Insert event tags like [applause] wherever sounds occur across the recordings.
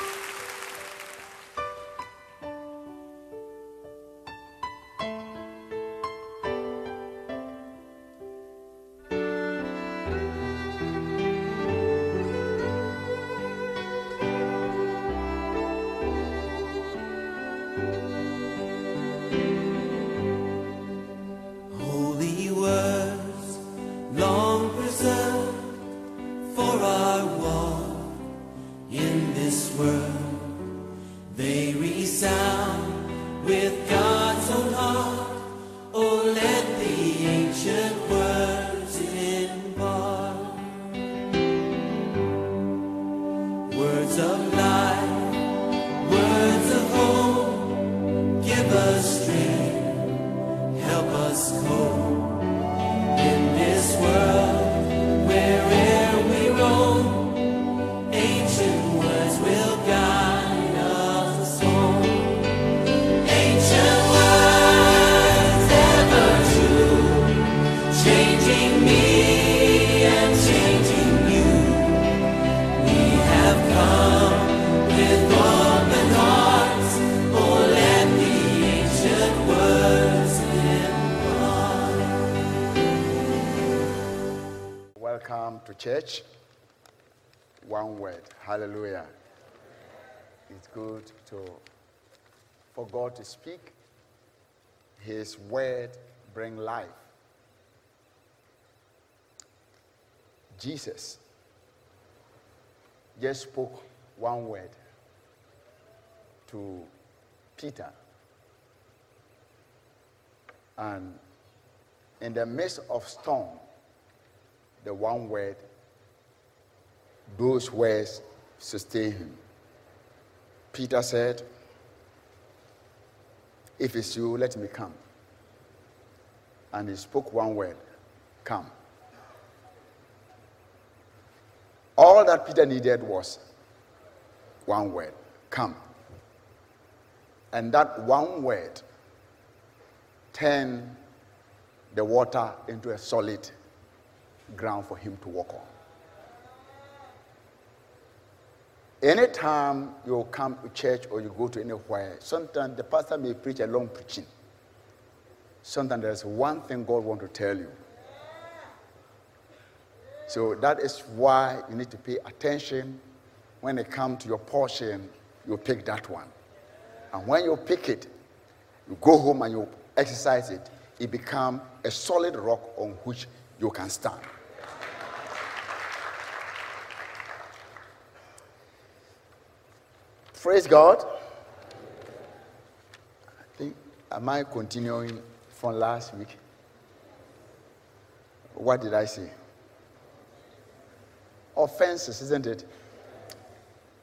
Holy to speak. His word bring life. Jesus just spoke one word to Peter. And in the midst of storm, the one word, those words sustain him. Peter said, If it's you, let me come. And he spoke one word, Come. All that Peter needed was one word, Come. And that one word turned the water into a solid ground for him to walk on. Anytime you come to church or you go to anywhere, sometimes the pastor may preach a long preaching. Sometimes there's one thing God wants to tell you. So that is why you need to pay attention. When it comes to your portion, you pick that one. And when you pick it, you go home and you exercise it, it becomes a solid rock on which you can stand. Praise God. I think, am I continuing from last week? What did I say? Offenses, isn't it?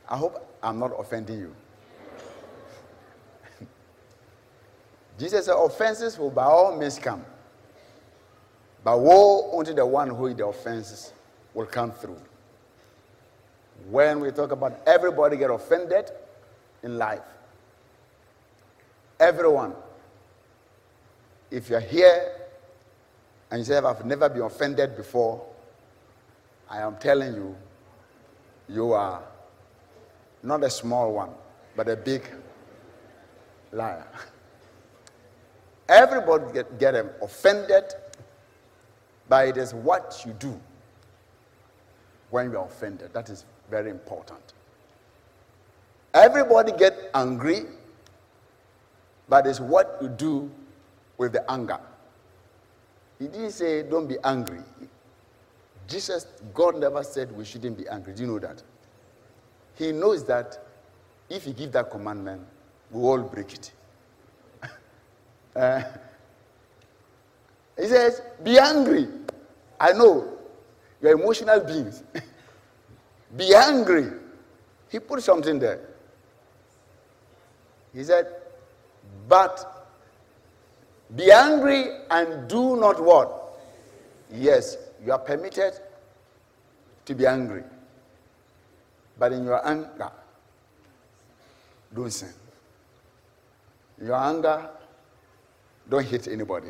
I hope I'm not offending you. [laughs] Jesus said, Offenses will by all means come. But woe unto the one who the offenses will come through. When we talk about everybody get offended in life, everyone, if you're here and you say, I've never been offended before, I am telling you, you are not a small one, but a big liar. Everybody get, get um, offended, but it is what you do when you are offended. That is very important. Everybody get angry, but it's what you do with the anger. He didn't say don't be angry. Jesus, God never said we shouldn't be angry. Do you know that? He knows that if he give that commandment, we all break it. Uh, [laughs] he says, Be angry. I know you're emotional beings. [laughs] Be angry. He put something there. He said, But be angry and do not what? Yes, you are permitted to be angry. But in your anger, don't sin. In your anger, don't hit anybody.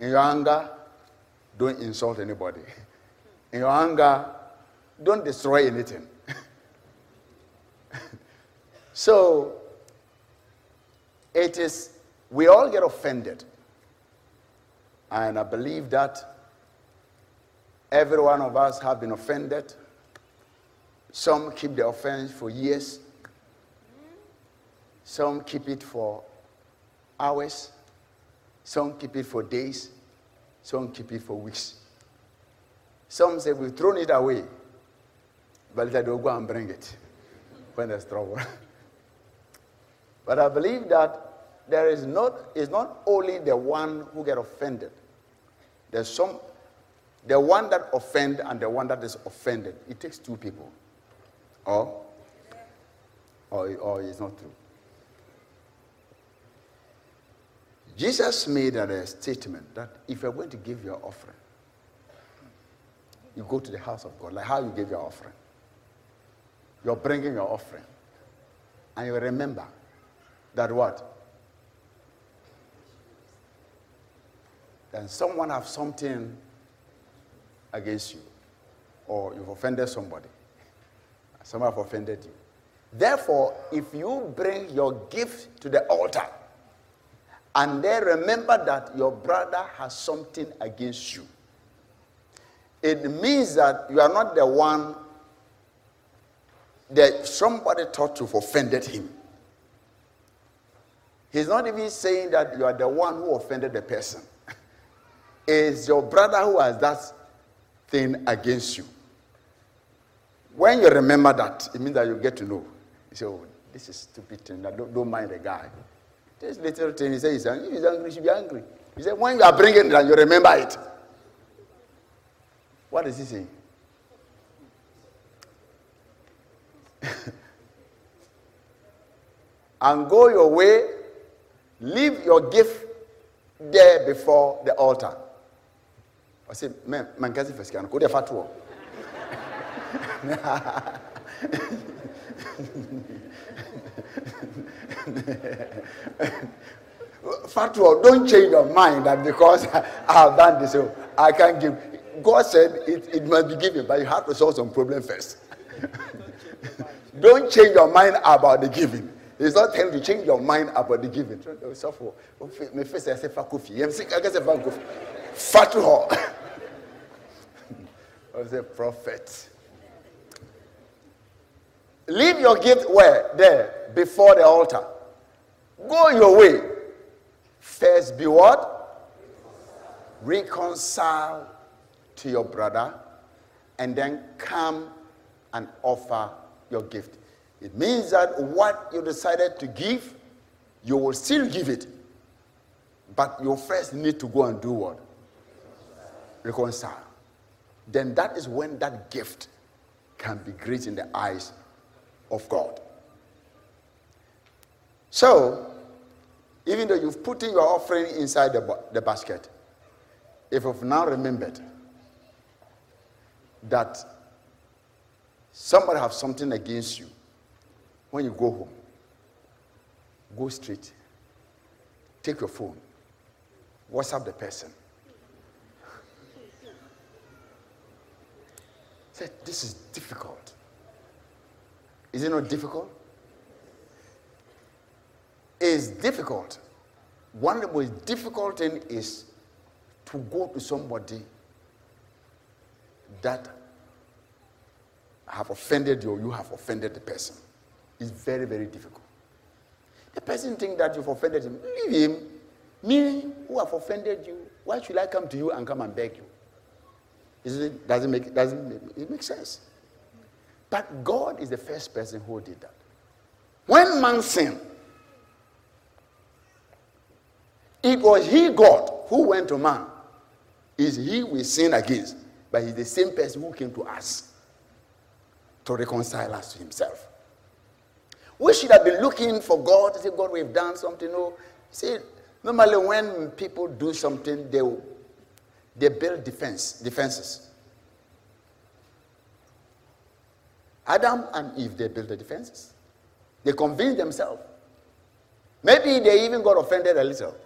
In your anger, don't insult anybody. In your anger, don't destroy anything. [laughs] So, it is, we all get offended. And I believe that every one of us have been offended. Some keep the offense for years. Some keep it for hours. Some keep it for days. Some keep it for weeks. Some say we've thrown it away, but they don't go and bring it when there's trouble. [laughs] but I believe that there is not, it's not only the one who get offended. There's some, the one that offend and the one that is offended. It takes two people. Or, or, or it's not true. Jesus made a statement that if you're going to give your offering, you go to the house of God, like how you gave your offering. You're bringing your offering. And you remember that what? Then someone have something against you, or you've offended somebody. Someone have offended you. Therefore, if you bring your gift to the altar, and then remember that your brother has something against you, it means that you are not the one that somebody thought you've offended him. He's not even saying that you are the one who offended the person. It's your brother who has that thing against you. When you remember that, it means that you get to know. You say, oh, this is stupid thing. Don't, don't mind the guy. This little thing, he says, he's angry. He's angry, he should be angry. He said, when you are bringing it you remember it. What is he saying? [laughs] and go your way, leave your gift there before the altar. I said, man, man, kasi fesiano, go there fatuo. Fatuo, don't change your mind that because [laughs] I have done this, so I can't give. God said it, it must be given, but you have to solve some problem first. [laughs] Don't change your mind about the giving. It's not time to change your mind about the giving. Me [laughs] face I say fakofi. Yem sik I say fakofi. Fatu ho. I say prophet. Leave your gift where? There, before the altar. Go your way. First be what? Reconcile to your brother and then come and offer your gift. It means that what you decided to give, you will still give it. But you first need to go and do what? Reconcile. Then that is when that gift can be great in the eyes of God. So, even though you've put in your offering inside the, the basket, if you've now remembered that somebody have something against you, when you go home, go straight. Take your phone. WhatsApp the person. Say, this is difficult. Is it not difficult? It's difficult. One of the most difficult thing is to go to somebody that have offended you or you have offended the person. It's very, very difficult. The person think that you've offended him. Leave him. Me, who have offended you, why should I come to you and come and beg you? Isn't it, doesn't make, doesn't it make sense? But God is the first person who did that. When man sinned, it was he, God, who went to man. Is he we sin against, but he's the same person who came to us to reconcile us to himself. We should have been looking for God to say, God, we've done something. No. See, normally when people do something, they, they build defense, defenses. Adam and Eve, they built the defenses. They convinced themselves. Maybe they even got offended a little.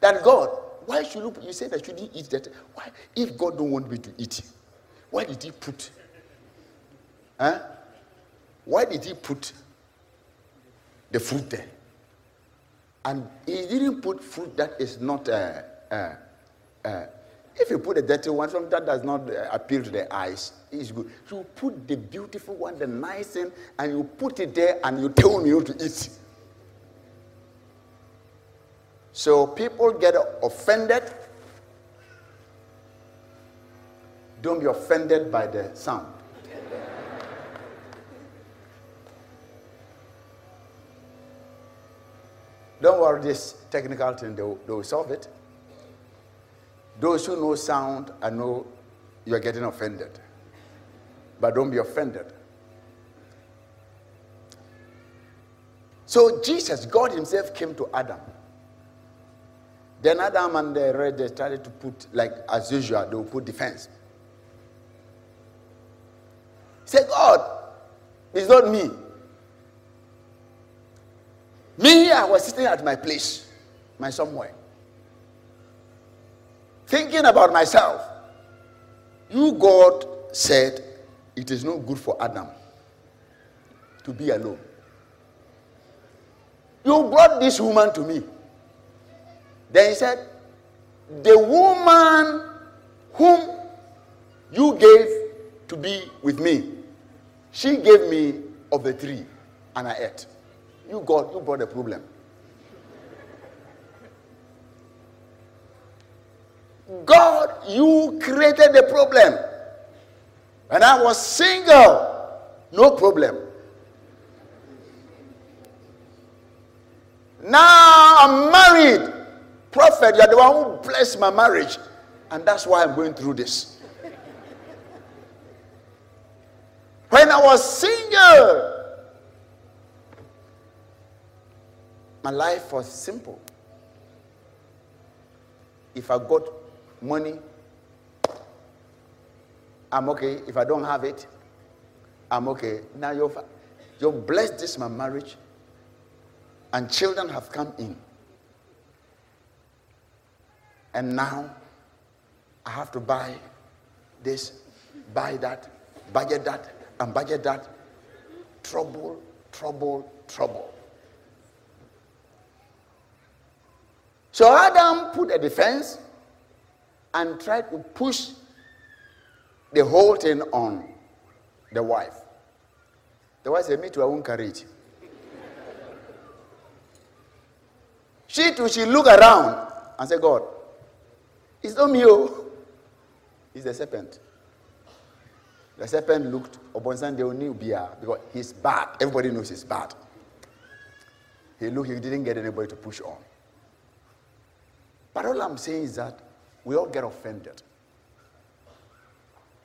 That God, why should you, you say that you didn't eat that? Why, if God don't want me to eat, why did he put? Huh? Why did he put the fruit there. And he didn't put fruit that is not, uh, uh, uh, if you put a dirty one, something that does not uh, appeal to the eyes, is good. You put the beautiful one, the nice one, and you put it there and you tell me to eat. So people get offended. Don't be offended by the sound. Don't worry, this technical thing, they will, they will solve it. Those who know sound, I know you're getting offended. But don't be offended. So Jesus, God Himself, came to Adam. Then Adam and the red they started to put, like as usual, they will put defense. Say, God, it's not me. Me, I was sitting at my place, my somewhere, thinking about myself. You, God, said it is not good for Adam to be alone. You brought this woman to me. Then he said, The woman whom you gave to be with me, she gave me of the tree, and I ate. You God, you brought the problem. God, you created the problem. When I was single, no problem. Now I'm married. Prophet, you're the one who blessed my marriage. And that's why I'm going through this. When I was single, My life was simple. If I got money, I'm okay. If I don't have it, I'm okay. Now you've, you've blessed this my marriage, and children have come in. And now I have to buy this, buy that, budget that, and budget that. Trouble, trouble, trouble. So Adam put a defense and tried to push the whole thing on the wife. The wife said, Me too, I won't carry it. she too, she looked around and said, God, it's not me, oh. It's the serpent. The serpent looked upon Sunday only because he's bad. Everybody knows he's bad. He looked, he didn't get anybody to push on. But all I'm saying is that we all get offended.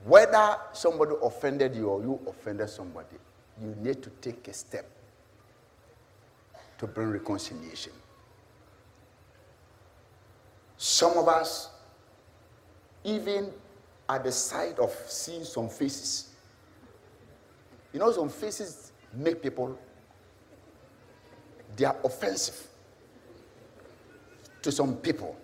Whether somebody offended you or you offended somebody, you need to take a step to bring reconciliation. Some of us, even at the sight of seeing some faces, you know, some faces make people, they are offensive to some people.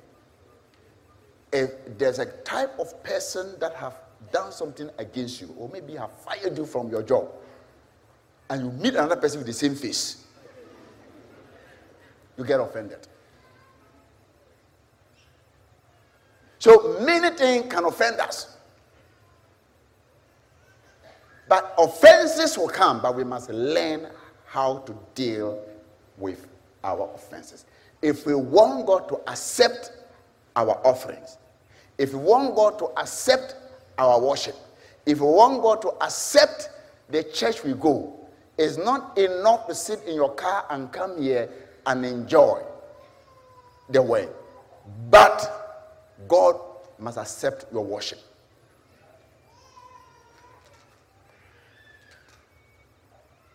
If there's a type of person that have done something against you, or maybe have fired you from your job, and you meet another person with the same face, you get offended. So many things can offend us. But offenses will come, but we must learn how to deal with our offenses if we want God to accept our offerings, if we want God to accept our worship, if we want God to accept the church we go, it's not enough to sit in your car and come here and enjoy the way. But God must accept your worship.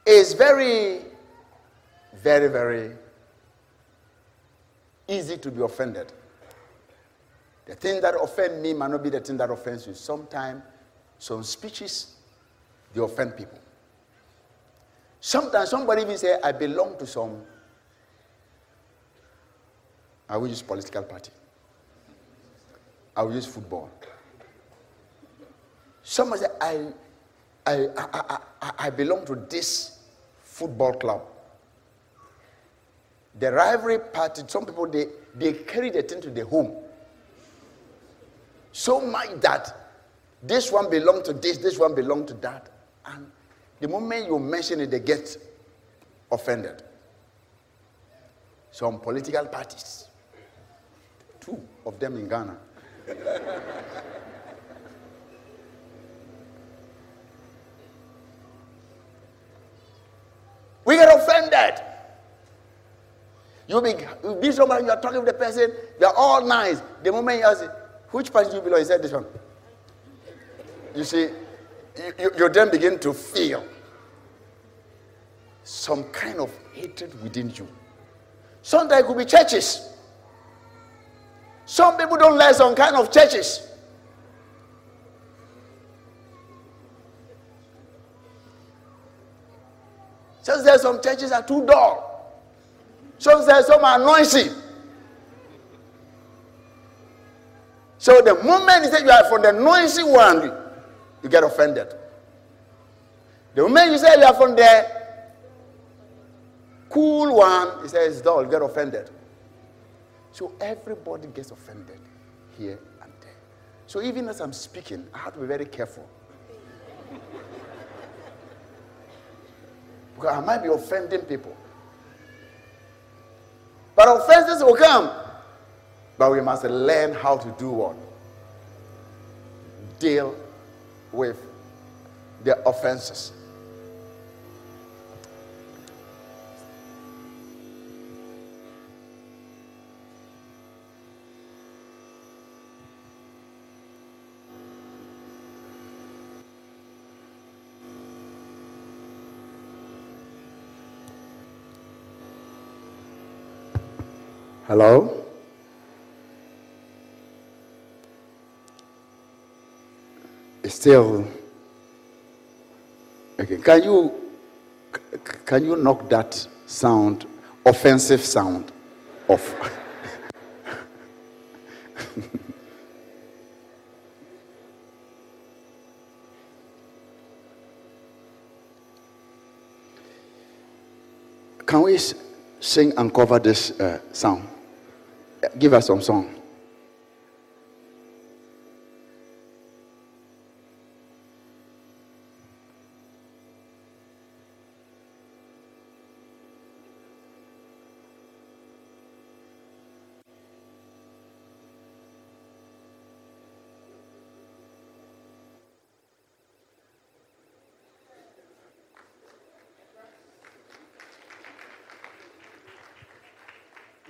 It's very, very, very easy to be offended. The thing that offend me might not be the thing that offends you. Sometimes, some speeches, they offend people. Sometimes somebody even say, I belong to some, I will use political party. I will use football. Somebody say, I, I, I, I, I belong to this football club. The rivalry party, some people they, they carry the thing to the home. So much that this one belong to this, this one belong to that. And the moment you mention it, they get offended. Some political parties, two of them in Ghana. [laughs] we get offended. You be, you be somebody, you are talking with the person, they are all nice. The moment you ask, which party do you belong? He said, this one. You see, you, you then begin to feel some kind of hatred within you. Sometimes it could be churches. Some people don't like some kind of churches. Some say some churches are too dull. Some say some are noisy. So the moment you say you are from the noisy one, you get offended. The moment you say you are from the cool one, he says dull, you get offended. So everybody gets offended here and there. So even as I'm speaking, I have to be very careful. because I might be offending people. But offenses will come. But we must learn how to do what? Deal with the offenses. Hello? Still. Okay. Can you can you knock that sound, offensive sound, off? [laughs] can we sing and cover this uh, sound? Give us some song.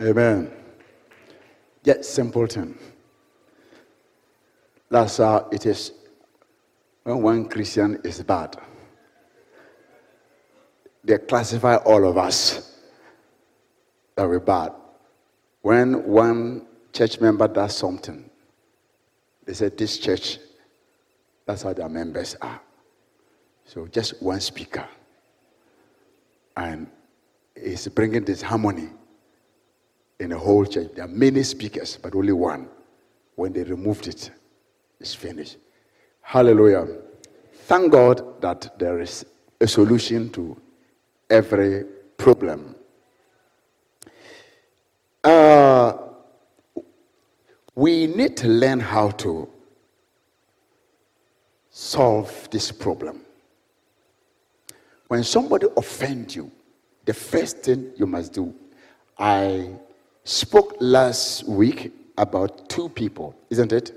Amen. Yet simpleton. That's how it is when one Christian is bad. They classify all of us that we're bad. When one church member does something, they say, This church, that's how their members are. So just one speaker. And it's bringing this harmony in a whole church. There are many speakers, but only one. When they removed it, it's finished. Hallelujah. Thank God that there is a solution to every problem. Uh, we need to learn how to solve this problem. When somebody offends you, the first thing you must do, I spoke last week about two people, isn't it?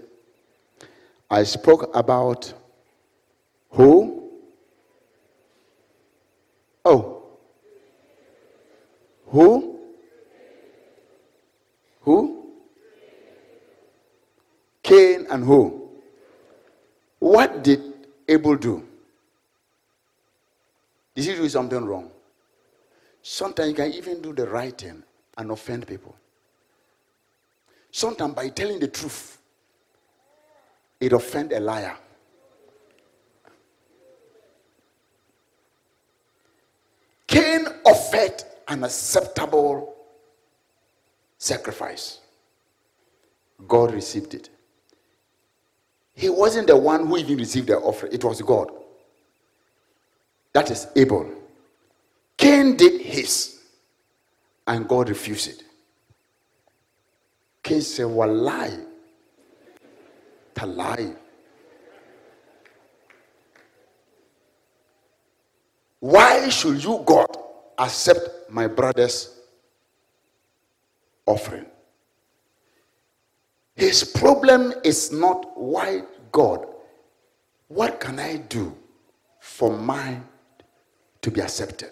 I spoke about who? Oh. Who? Who? Cain and who? What did Abel do? Did he do something wrong? Sometimes you can even do the right thing and offend people. Sometimes by telling the truth, it offends a liar. Cain offered an acceptable sacrifice. God received it. He wasn't the one who even received the offer, it was God. That is Abel. Cain did his. And God refused it. Cain said. To lie. Why should you, God, accept my brother's offering? His problem is not why God, what can I do for mine to be accepted?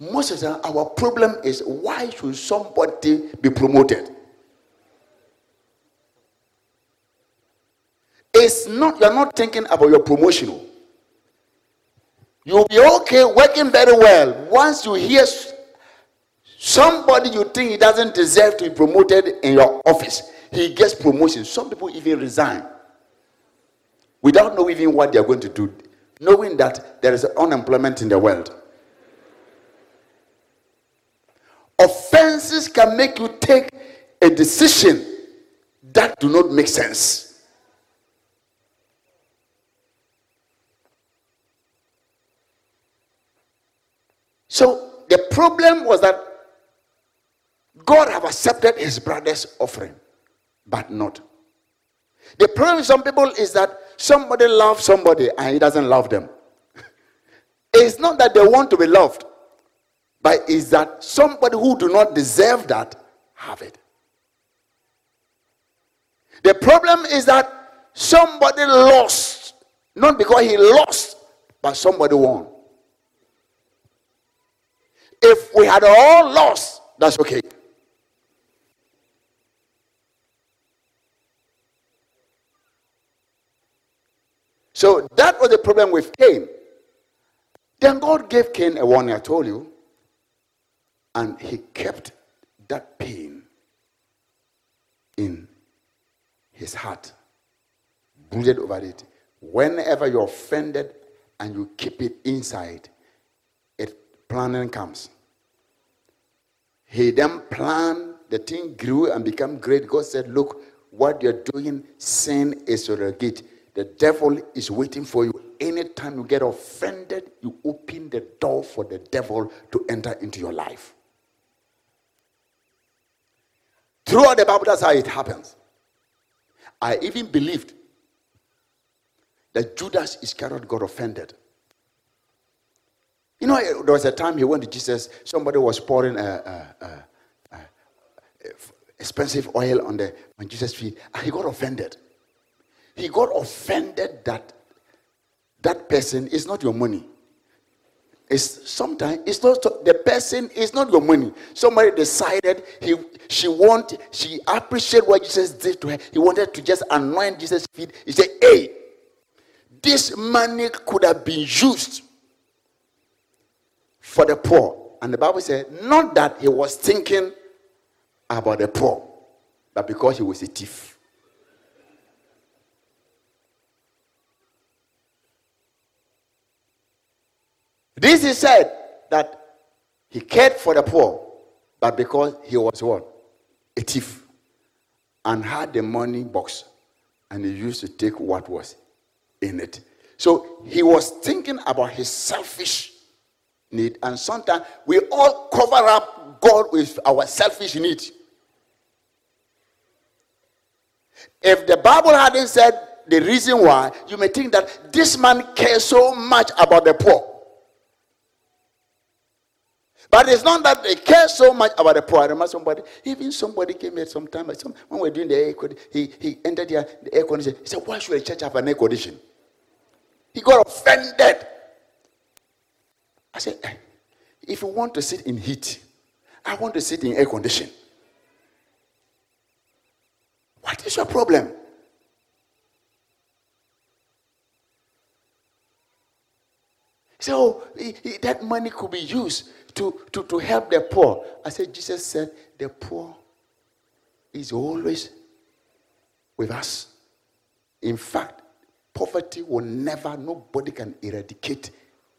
Most of time, our problem is why should somebody be promoted? It's not, you're not thinking about your promotion. You'll be okay, working very well. Once you hear somebody you think he doesn't deserve to be promoted in your office, he gets promotion. Some people even resign without knowing what they're going to do, knowing that there is unemployment in the world. Offenses can make you take a decision that do not make sense. So the problem was that God have accepted his brother's offering, but not. The problem with some people is that somebody loves somebody and he doesn't love them. [laughs] it's not that they want to be loved, but is that somebody who do not deserve that have it. The problem is that somebody lost, not because he lost, but somebody won. If we had all lost, that's okay. So that was the problem with Cain. Then God gave Cain a warning, I told you, and he kept that pain in his heart, brooded over it. Whenever you're offended and you keep it inside, it planning comes. He then planned, the thing grew and became great. God said, Look, what you're doing, sin is your gate. The devil is waiting for you. Anytime you get offended, you open the door for the devil to enter into your life. Throughout the Bible, that's how it happens. I even believed that Judas Iscariot got offended you know, there was a time he went to Jesus, somebody was pouring a, a, a, expensive oil on, the, on Jesus' feet, and he got offended. He got offended that that person is not your money. It's sometimes it's not the person it's not your money. Somebody decided he she want she appreciate what Jesus did to her. He wanted to just anoint Jesus' feet. He said, Hey, this money could have been used for the poor. And the Bible said, not that he was thinking about the poor, but because he was a thief. This is said that he cared for the poor, but because he was what? A thief. And had the money box. And he used to take what was in it. So he was thinking about his selfish need. And sometimes we all cover up God with our selfish need. If the Bible hadn't said the reason why, you may think that this man cares so much about the poor. But it's not that they care so much about the poor. I remember somebody, even somebody came here sometime, some, when we were doing the air he, he entered here, the air conditioning. He said, Why should a church have an air conditioning? He got offended. I said, eh, if you want to sit in heat, I want to sit in air condition. What is your problem? So that money could be used to, to, to help the poor. I said, Jesus said, the poor is always with us. In fact, poverty will never, nobody can eradicate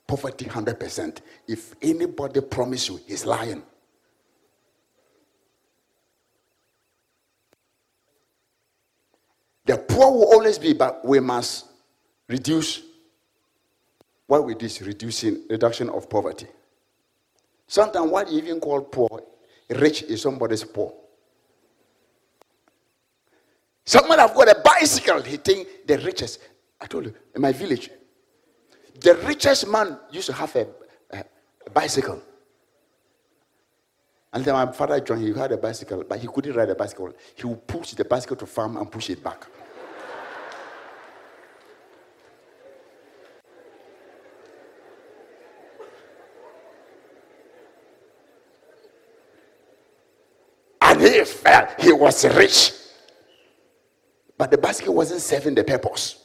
poverty 100%. If anybody promise you, he's lying. The poor will always be, but we must reduce what we do is reducing reduction of poverty. Sometimes what you even call poor rich is somebody's poor. Someone have got a bicycle, he think the richest. I told you, in my village, the richest man used to have a, a, a bicycle. And then my father John, he had a bicycle, but he couldn't ride a bicycle. He would push the bicycle to farm and push it back. and he felt he was rich. But the bicycle wasn't serving the purpose.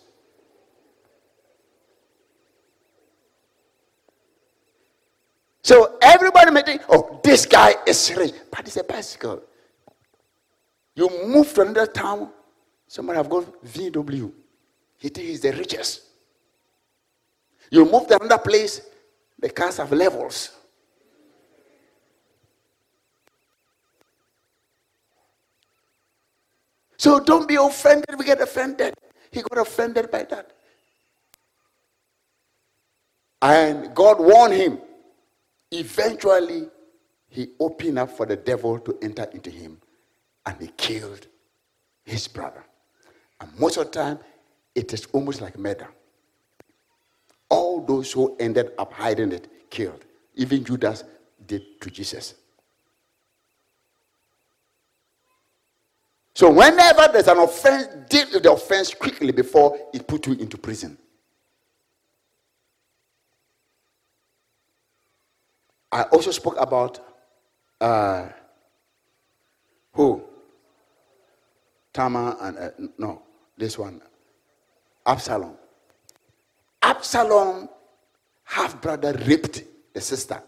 So everybody may think, oh, this guy is rich, but it's a bicycle. You move to another town, somebody have got VW. He thinks he's the richest. You move to another place, the cars have levels. So don't be offended. We get offended. He got offended by that. And God warned him Eventually, he opened up for the devil to enter into him and he killed his brother. And most of the time, it is almost like murder. All those who ended up hiding it killed. Even Judas did to Jesus. So whenever there's an offense, deal with the offense quickly before it put you into prison. I also spoke about uh, who? Tamar and uh, no, this one, Absalom. Absalom, half brother, raped the sister.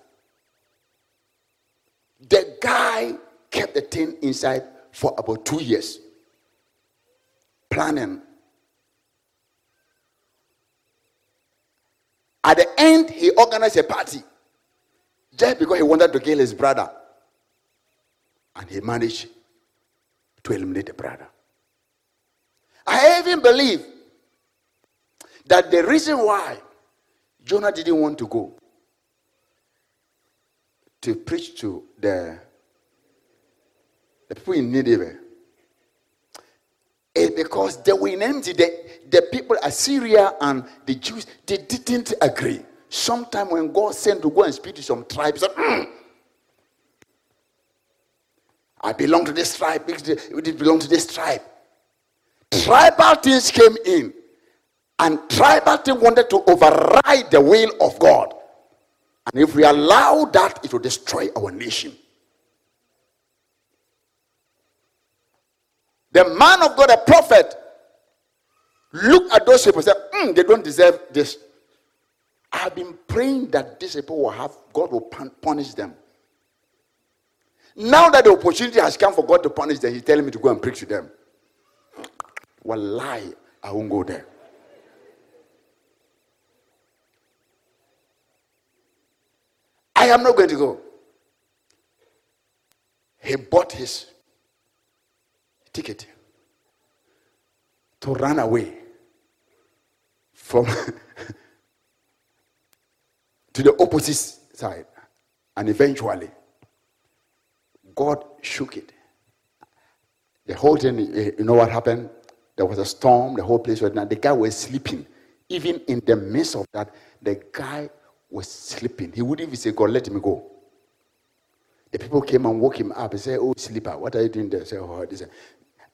The guy kept the thing inside for about two years, planning. At the end, he organized a party just because he wanted to kill his brother. And he managed to eliminate the brother. I even believe that the reason why Jonah didn't want to go to preach to the, the people in Nineveh is because they were in empty. The, the people, Assyria and the Jews, they didn't agree. Sometime when God sent to go and speak to some tribes, mm, I belong to this tribe, it belong to this tribe. Tribal things came in, and tribal things wanted to override the will of God. And if we allow that, it will destroy our nation. The man of God, a prophet, look at those people and say, mm, they don't deserve this. I've been praying that these people will have, God will punish them. Now that the opportunity has come for God to punish them, He's telling me to go and preach to them. Well, lie, I won't go there. I am not going to go. He bought his ticket to run away from [laughs] to the opposite side. And eventually, God shook it. The whole thing, eh, you know what happened? There was a storm, the whole place was now. The guy was sleeping. Even in the midst of that, the guy was sleeping. He wouldn't even say, God, let me go. The people came and woke him up and said, Oh, sleeper, what are you doing there? Say, oh, this.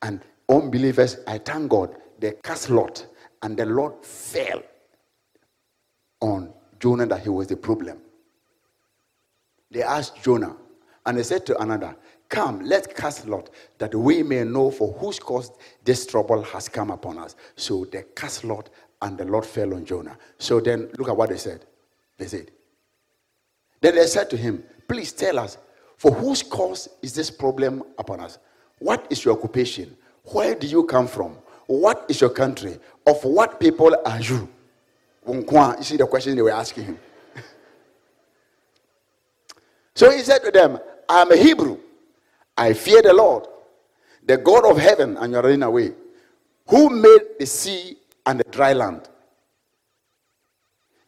And unbelievers, I thank God, they cast lot, and the Lord fell on Jonah that he was the problem. They asked Jonah, and they said to another, Come, let's cast lot, that we may know for whose cause this trouble has come upon us. So they cast lot, and the Lord fell on Jonah. So then, look at what they said. They said, Then they said to him, Please tell us, for whose cause is this problem upon us? What is your occupation? Where do you come from? What is your country? Of what people are you? You see the question they were asking him. [laughs] so he said to them, I'm a Hebrew. I fear the Lord, the God of heaven, and you're running away, who made the sea and the dry land.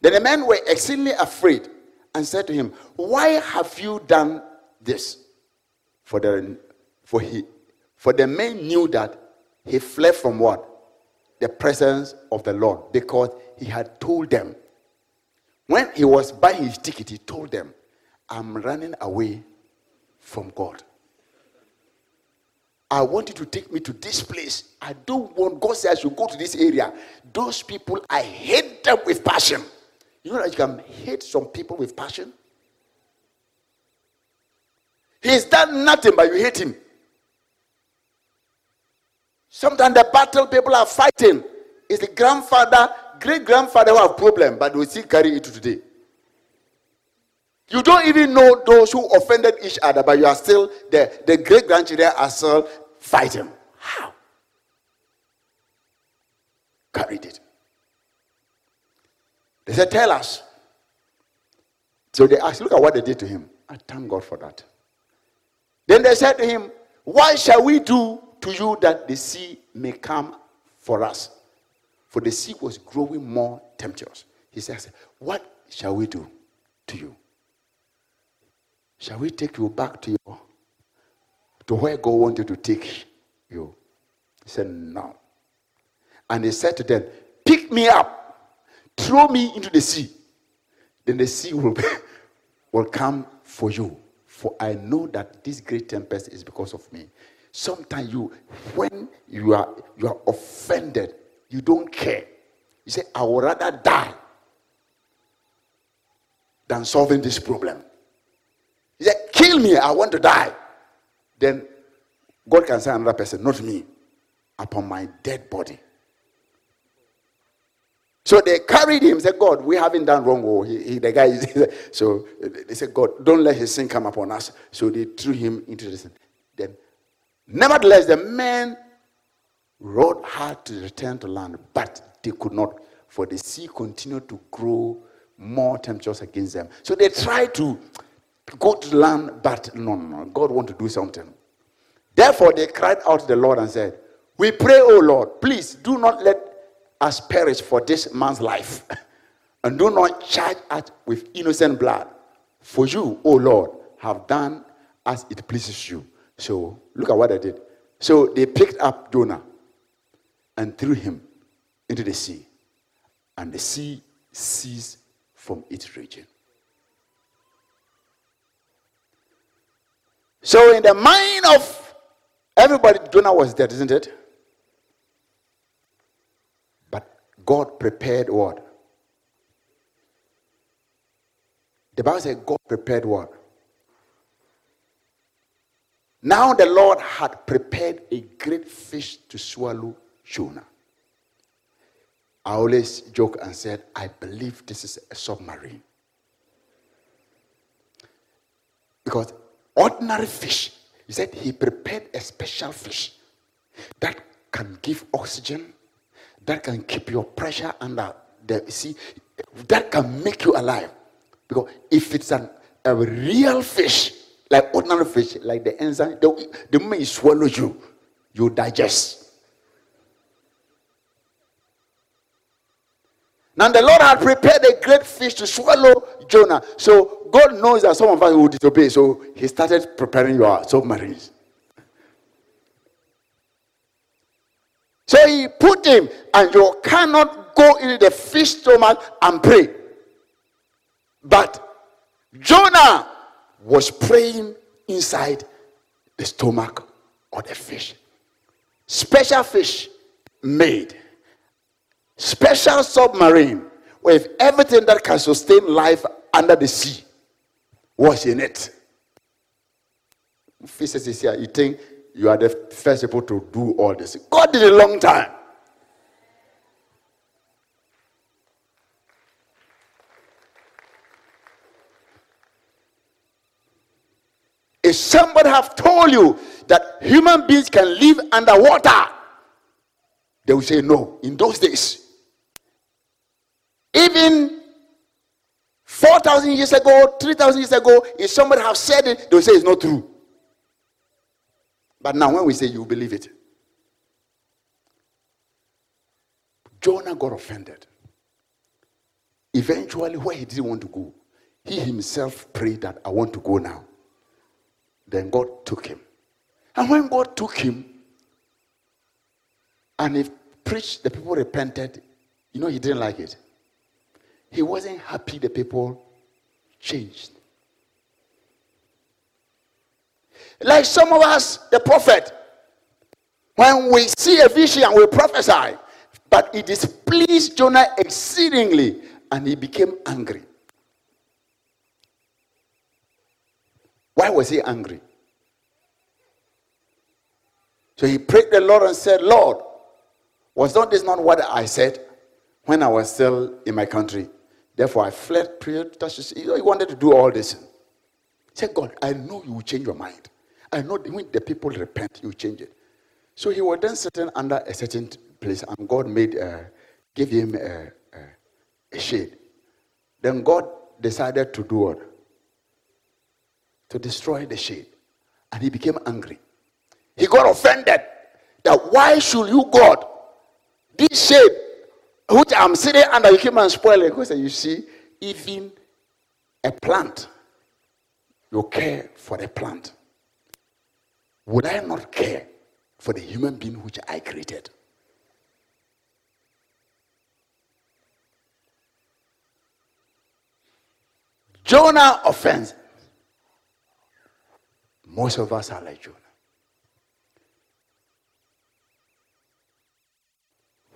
Then the men were exceedingly afraid and said to him, Why have you done this? For the for he for the men knew that he fled from what? The presence of the Lord because he had told them. When he was buying his ticket, he told them, I'm running away from God. I want you to take me to this place. I don't want God says should go to this area. Those people, I hate them with passion. You know that you can hate some people with passion? He's done nothing, but you hate him. Sometimes the battle people are fighting is the grandfather, great grandfather who have problem, but we still carry it to today. You don't even know those who offended each other, but you are still the, the great grandchildren are still fighting. How? Carried it. They said, Tell us. So they asked, Look at what they did to him. I thank God for that. Then they said to him, Why shall we do to you that the sea may come for us? For the sea was growing more tempestuous. He says, What shall we do to you? Shall we take you back to your to where God wanted to take you? He said, No. And he said to them, Pick me up, throw me into the sea. Then the sea will, [laughs] will come for you. For I know that this great tempest is because of me. Sometimes you, when you are you are offended, you don't care. You say, I would rather die than solving this problem. He said, Kill me, I want to die. Then God can say another person, not me, upon my dead body. So they carried him, said, God, we haven't done wrong. Oh, he, he, the guy is. so they said, God, don't let his sin come upon us. So they threw him into the sin. Then, nevertheless, the men rowed hard to return to land, but they could not, for the sea continued to grow more tempestuous against them. So they tried to go to land, but no, no. God want to do something. Therefore, they cried out to the Lord and said, We pray, O Lord, please do not let us perish for this man's life, [laughs] and do not charge us with innocent blood. For you, O Lord, have done as it pleases you. So look at what I did. So they picked up Jonah and threw him into the sea, and the sea ceased from its raging. So, in the mind of everybody, Jonah was dead, isn't it? But God prepared what? The Bible said God prepared what? Now the Lord had prepared a great fish to swallow Jonah. I always joke and said, I believe this is a submarine. Because ordinary fish, he said he prepared a special fish that can give oxygen, that can keep your pressure under the sea, that can make you alive. Because if it's an, a real fish, like ordinary fish, like the enzyme, the, the moment it swallows you, you digest. Now the Lord had prepared a great fish to swallow Jonah. So God knows that some of us will disobey. So he started preparing your submarines. So he put him, and you cannot go into the fish stomach and pray. But Jonah was praying inside the stomach of the fish. Special fish made special submarine with everything that can sustain life under the sea was in it. Physicists here, you think you are the first people to do all this. God did a long time. If somebody have told you that human beings can live underwater, they will say no. In those days, even 4,000 years ago, 3,000 years ago, if somebody have said it, they'll say it's not true. But now when we say you believe it, Jonah got offended. Eventually, where he didn't want to go, he himself prayed that I want to go now. Then God took him. And when God took him and he preached, the people repented, you know, he didn't like it. He wasn't happy the people changed. Like some of us, the prophet, when we see a vision and we prophesy, but it displeased Jonah exceedingly, and he became angry. Why was he angry? So he prayed the Lord and said, Lord, was not this not what I said when I was still in my country? Therefore, I fled, prayed. He wanted to do all this. He said, God, I know you will change your mind. I know when the people repent, you change it. So he was then sitting under a certain place, and God made uh, give him a, a, a shade. Then God decided to do what? To destroy the shade. And he became angry. He got offended that why should you, God, this shade which I'm sitting under, you came and spoil it. Because you see, even a plant, you care for the plant. Would I not care for the human being which I created? Jonah offense. Most of us are like Jonah.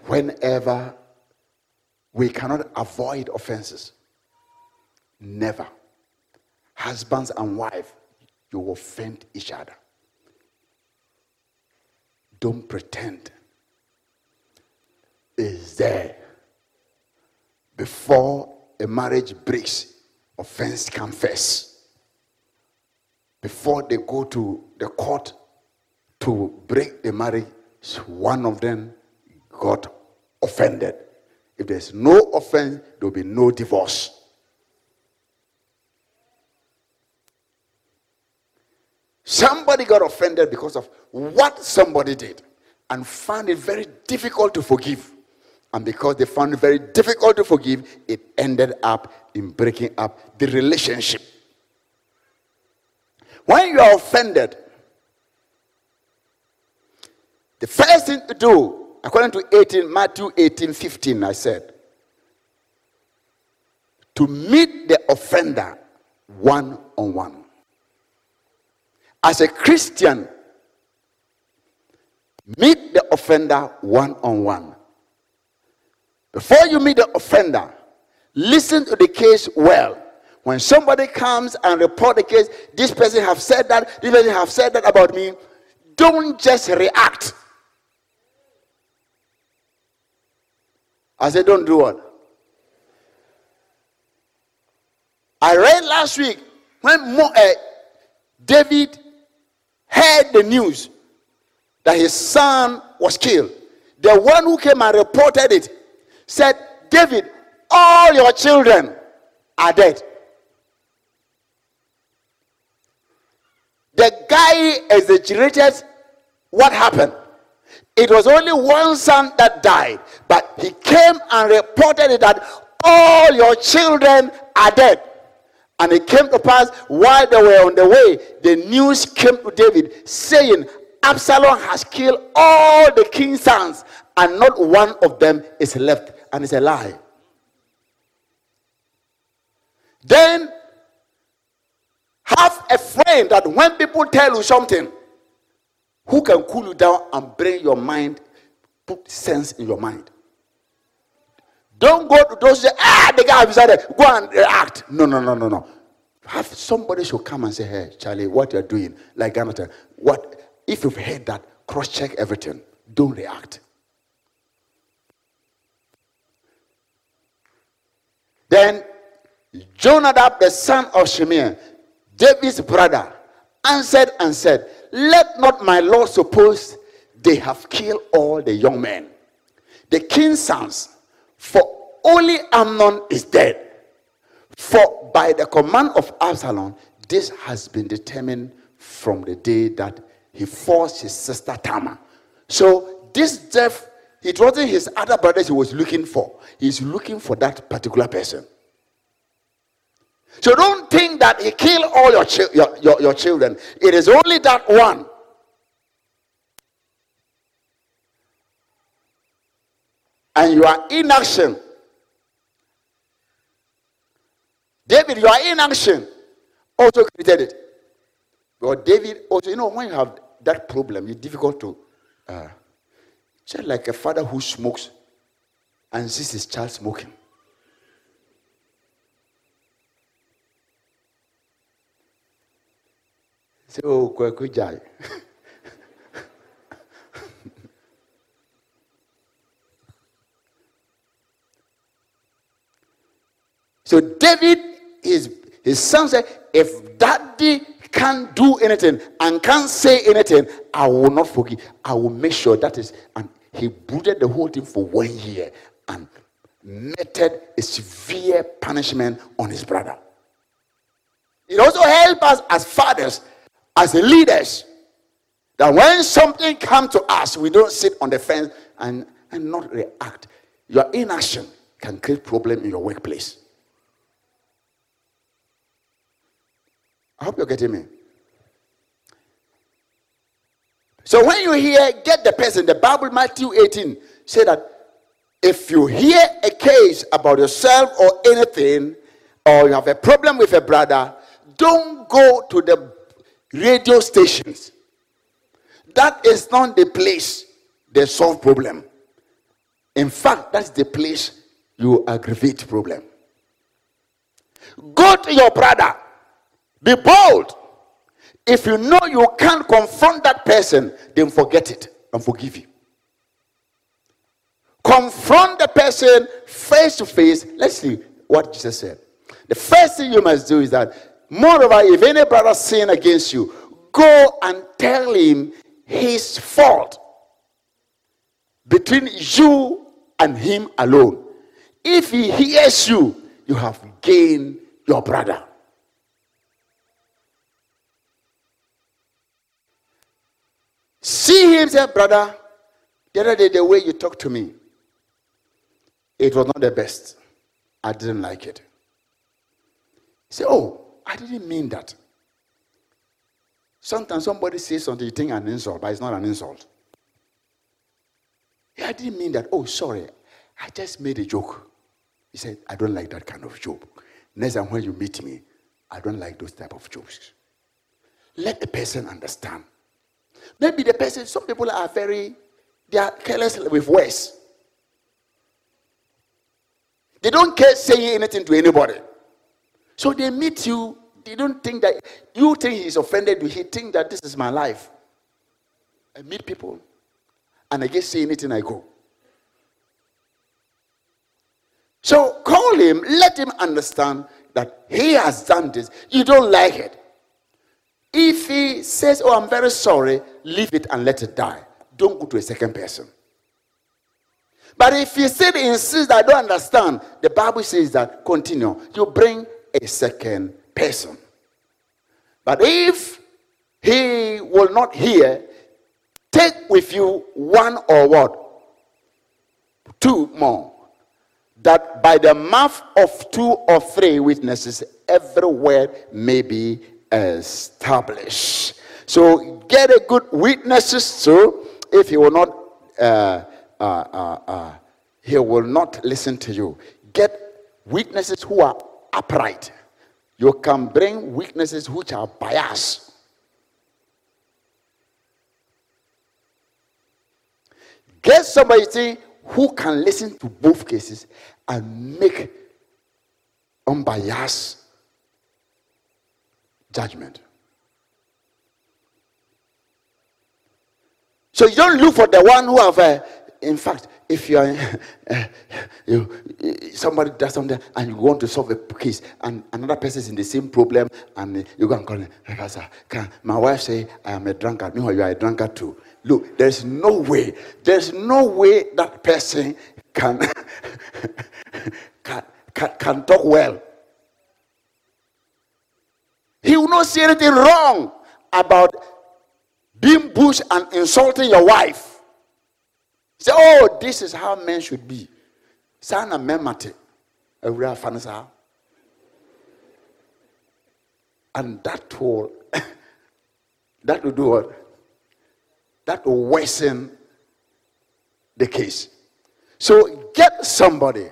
Whenever we cannot avoid offenses, never. Husbands and wife, you offend each other. Don't pretend is there. Before a marriage breaks, offense comes first. Before they go to the court to break the marriage, one of them got offended. If there's no offense, there will be no divorce. Somebody got offended because of what somebody did and found it very difficult to forgive. And because they found it very difficult to forgive, it ended up in breaking up the relationship. When you are offended, the first thing to do, according to 18, Matthew 18 15, I said, to meet the offender one on one as a Christian, meet the offender one on one. Before you meet the offender, listen to the case well. When somebody comes and report the case, this person have said that, this person have said that about me, don't just react. I said, don't do what? I read last week when Mo, uh, David heard the news that his son was killed, the one who came and reported it said, David, all your children are dead. The guy exaggerated what happened. It was only one son that died, but he came and reported that all your children are dead. And it came to pass while they were on the way, the news came to David saying, Absalom has killed all the king's sons, and not one of them is left. And it's a lie. Then have a friend that when people tell you something, who can cool you down and bring your mind, put sense in your mind. Don't go to those, ah, the guy beside it, go and react. No, no, no, no, no. Have somebody should come and say, hey, Charlie, what you're doing, like Jonathan, what, if you've heard that, cross check everything. Don't react. Then Jonadab, the son of Shimeah, David's brother, answered and said, Let not my Lord suppose they have killed all the young men, the king's sons, for only Amnon is dead. For by the command of Absalom, this has been determined from the day that he forced his sister Tamar. So this death, it wasn't his other brothers he was looking for. He's looking for that particular person. So don't think that he killed all your, chi- your, your, your children. It is only that one. And your inaction. David, your inaction also created it. But David also, you know, when you have that problem, it's difficult to. Uh, just like a father who smokes and sees his child smoking. Say, oh, Kweku Jai. [laughs] so David, his, his son said, if daddy can't do anything and can't say anything, I will not forgive. I will make sure that is. And he brooded the whole thing for one year and meted a severe punishment on his brother. It also helps us as fathers, as leaders, that when something comes to us, we don't sit on the fence and, and not react. Your inaction can create problem in your workplace. I hope you're getting me. So when you hear, get the person, the Bible, Matthew 18, say that if you hear a case about yourself or anything, or you have a problem with a brother, don't go to the radio stations. That is not the place they solve problem. In fact, that's the place you aggravate problem. Go to your brother be bold. If you know you can't confront that person, then forget it and forgive you. Confront the person face to face. Let's see what Jesus said. The first thing you must do is that, moreover, if any brother sin against you, go and tell him his fault between you and him alone. If he hears you, you have gained your brother. See him say, brother, the other day, the way you talked to me, it was not the best. I didn't like it. Say, oh, I didn't mean that. Sometimes somebody says something you think an insult, but it's not an insult. Yeah, I didn't mean that. Oh, sorry. I just made a joke. He said, I don't like that kind of joke. Next time when you meet me, I don't like those type of jokes. Let the person understand. Maybe the person, some people are very, they are careless with words. They don't care saying anything to anybody. So they meet you, they don't think that you think he's offended, he think that this is my life. I meet people and I get say anything I go. So call him, let him understand that he has done this. You don't like it. If he says, Oh, I'm very sorry, leave it and let it die. Don't go to a second person. But if he still insists, I don't understand, the Bible says that continue. You bring a second person. But if he will not hear, take with you one or what? Two more. That by the mouth of two or three witnesses, every word may be establish. So get a good witnesses. So if he will not, uh, uh, uh, uh, he will not listen to you. Get witnesses who are upright. You can bring witnesses which are biased. Get somebody who can listen to both cases and make unbiased judgment. So you don't look for the one who have, uh, in fact, if you are, uh, [laughs] you, somebody does something and you want to solve a case and another person is in the same problem and you go and call him, can my wife say I am a drunkard, meanwhile you are a drunkard too. Look, there's no way, there's no way that person can, [laughs] can, can, can talk well he will not see anything wrong about being bush and insulting your wife. Say, oh, this is how men should be. Sana memate. Awura fanasa. And that will [coughs] that will do what? That will worsen the case. So get somebody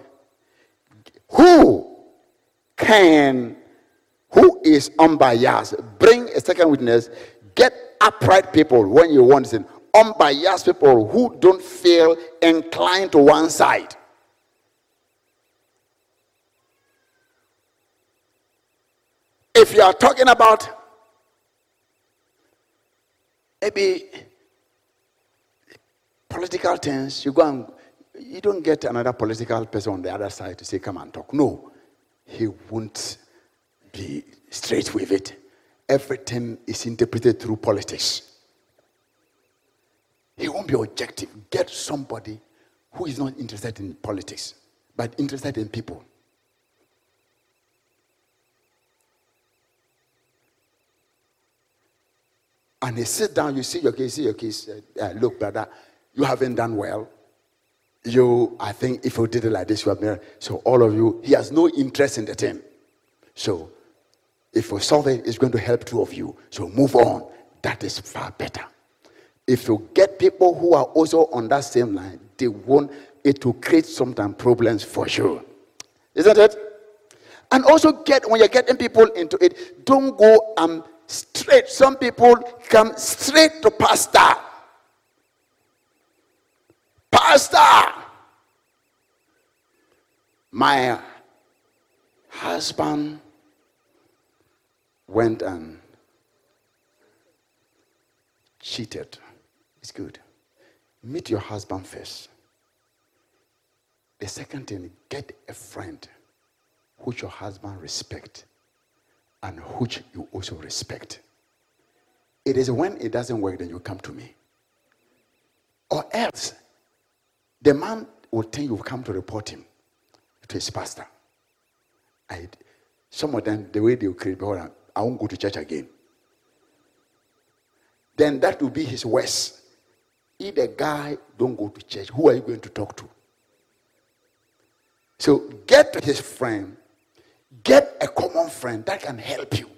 who can, who is unbiased. Bring a second witness. Get upright people when you want to. Unbiased people who don't feel inclined to one side. If you are talking about maybe political things, you go and you don't get another political person on the other side to say, come and talk. No, he won't be straight with it. Everything is interpreted through politics. He won't be objective. Get somebody who is not interested in politics, but interested in people. And he sit down, you see your case, see your case. Uh, look, brother, you haven't done well. You, I think if you did it like this, you have been. So all of you, he has no interest in the team. So if we solve it, it's going to help two of you. So move on. That is far better. If you get people who are also on that same line, they won't, it will create sometimes problems for sure. Isn't it? And also get when you're getting people into it, don't go um straight. Some people come straight to pastor. Pastor, my husband went and cheated. It's good. Meet your husband first. The second thing, get a friend which your husband respect and which you also respect. It is when it doesn't work that you come to me. Or else the man will think you've come to report him to his pastor. I, some of them, the way they will create, I won't go to church again. Then that will be his worst. If the guy don't go to church, who are you going to talk to? So get his friend, get a common friend that can help you,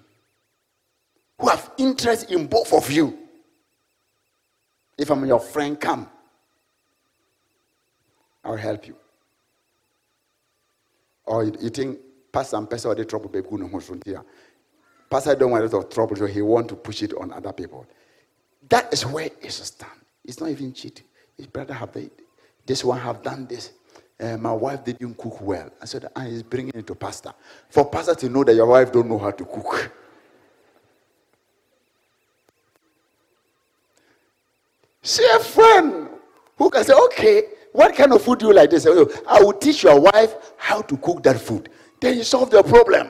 who have interest in both of you. If I'm your friend, come. I'll help you. Or you, think Pastor and Pastor are the trouble baby no here. Pastor don't want a lot of trouble, so he want to push it on other people. That is where it's stand. It's not even cheating. His brother have they, this one have done this. Uh, my wife didn't cook well. I said, and he's bringing it to pastor. For pastor to know that your wife don't know how to cook. [laughs] See a friend who can say, okay, what kind of food do you like? Say, oh, I will teach your wife how to cook that food. Then you solve the problem.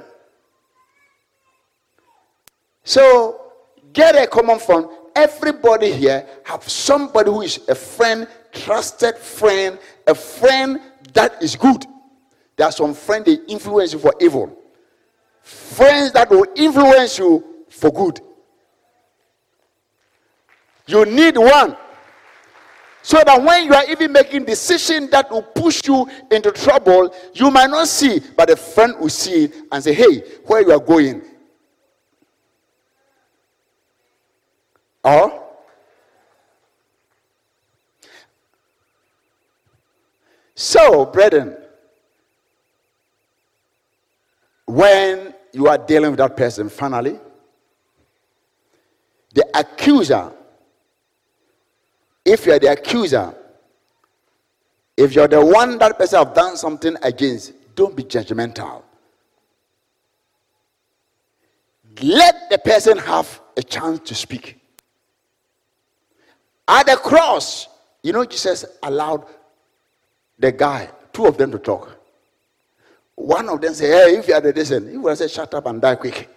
So get a common friend. Everybody here have somebody who is a friend, trusted friend, a friend that is good. There are some friends they influence you for evil. Friends that will influence you for good. You need one so that when you are even making decisions that will push you into trouble, you might not see, but a friend will see and say, hey, where you are going. Or so, brethren, when you are dealing with that person, finally, the accuser if you are the accuser, if you're the one that person have done something against, don't be judgmental. Let the person have a chance to speak. At the cross, you know, Jesus allowed the guy, two of them to talk. One of them said, Hey, if you are the descendant, he would have said, Shut up and die quick.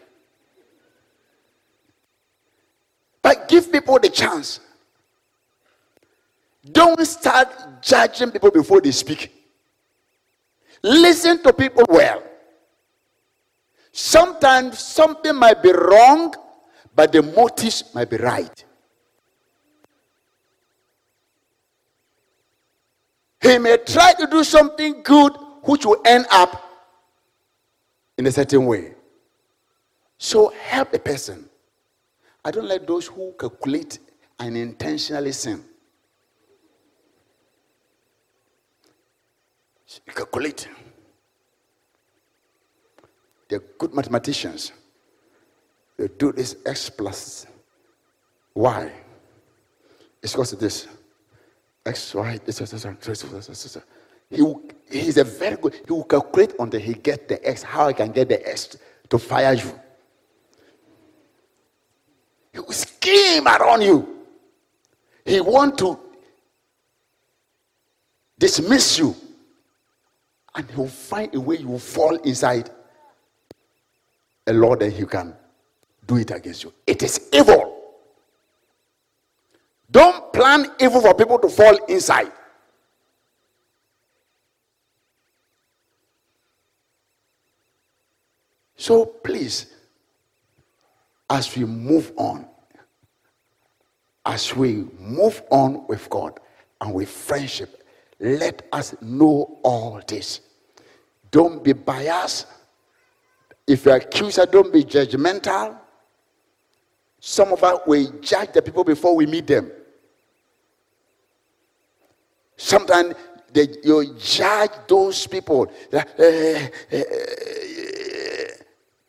But give people the chance. Don't start judging people before they speak. Listen to people well. Sometimes something might be wrong, but the motives might be right. He may try to do something good which will end up in a certain way. So help a person. I don't like those who calculate and intentionally sin. Calculate. They're good mathematicians. They do this x plus y. It's because of this. X, Y, he he's a very good, he will calculate until he get the X, how I can get the X to fire you. He will scheme around you. He want to dismiss you. And he will find a way you will fall inside a law that he can do it against you. It is evil. Don't plan evil for people to fall inside. So please, as we move on, as we move on with God and with friendship, let us know all this. Don't be biased. If you're accuser, don't be judgmental. Some of us, will judge the people before we meet them. Sometimes they, you judge those people. Uh, uh, uh,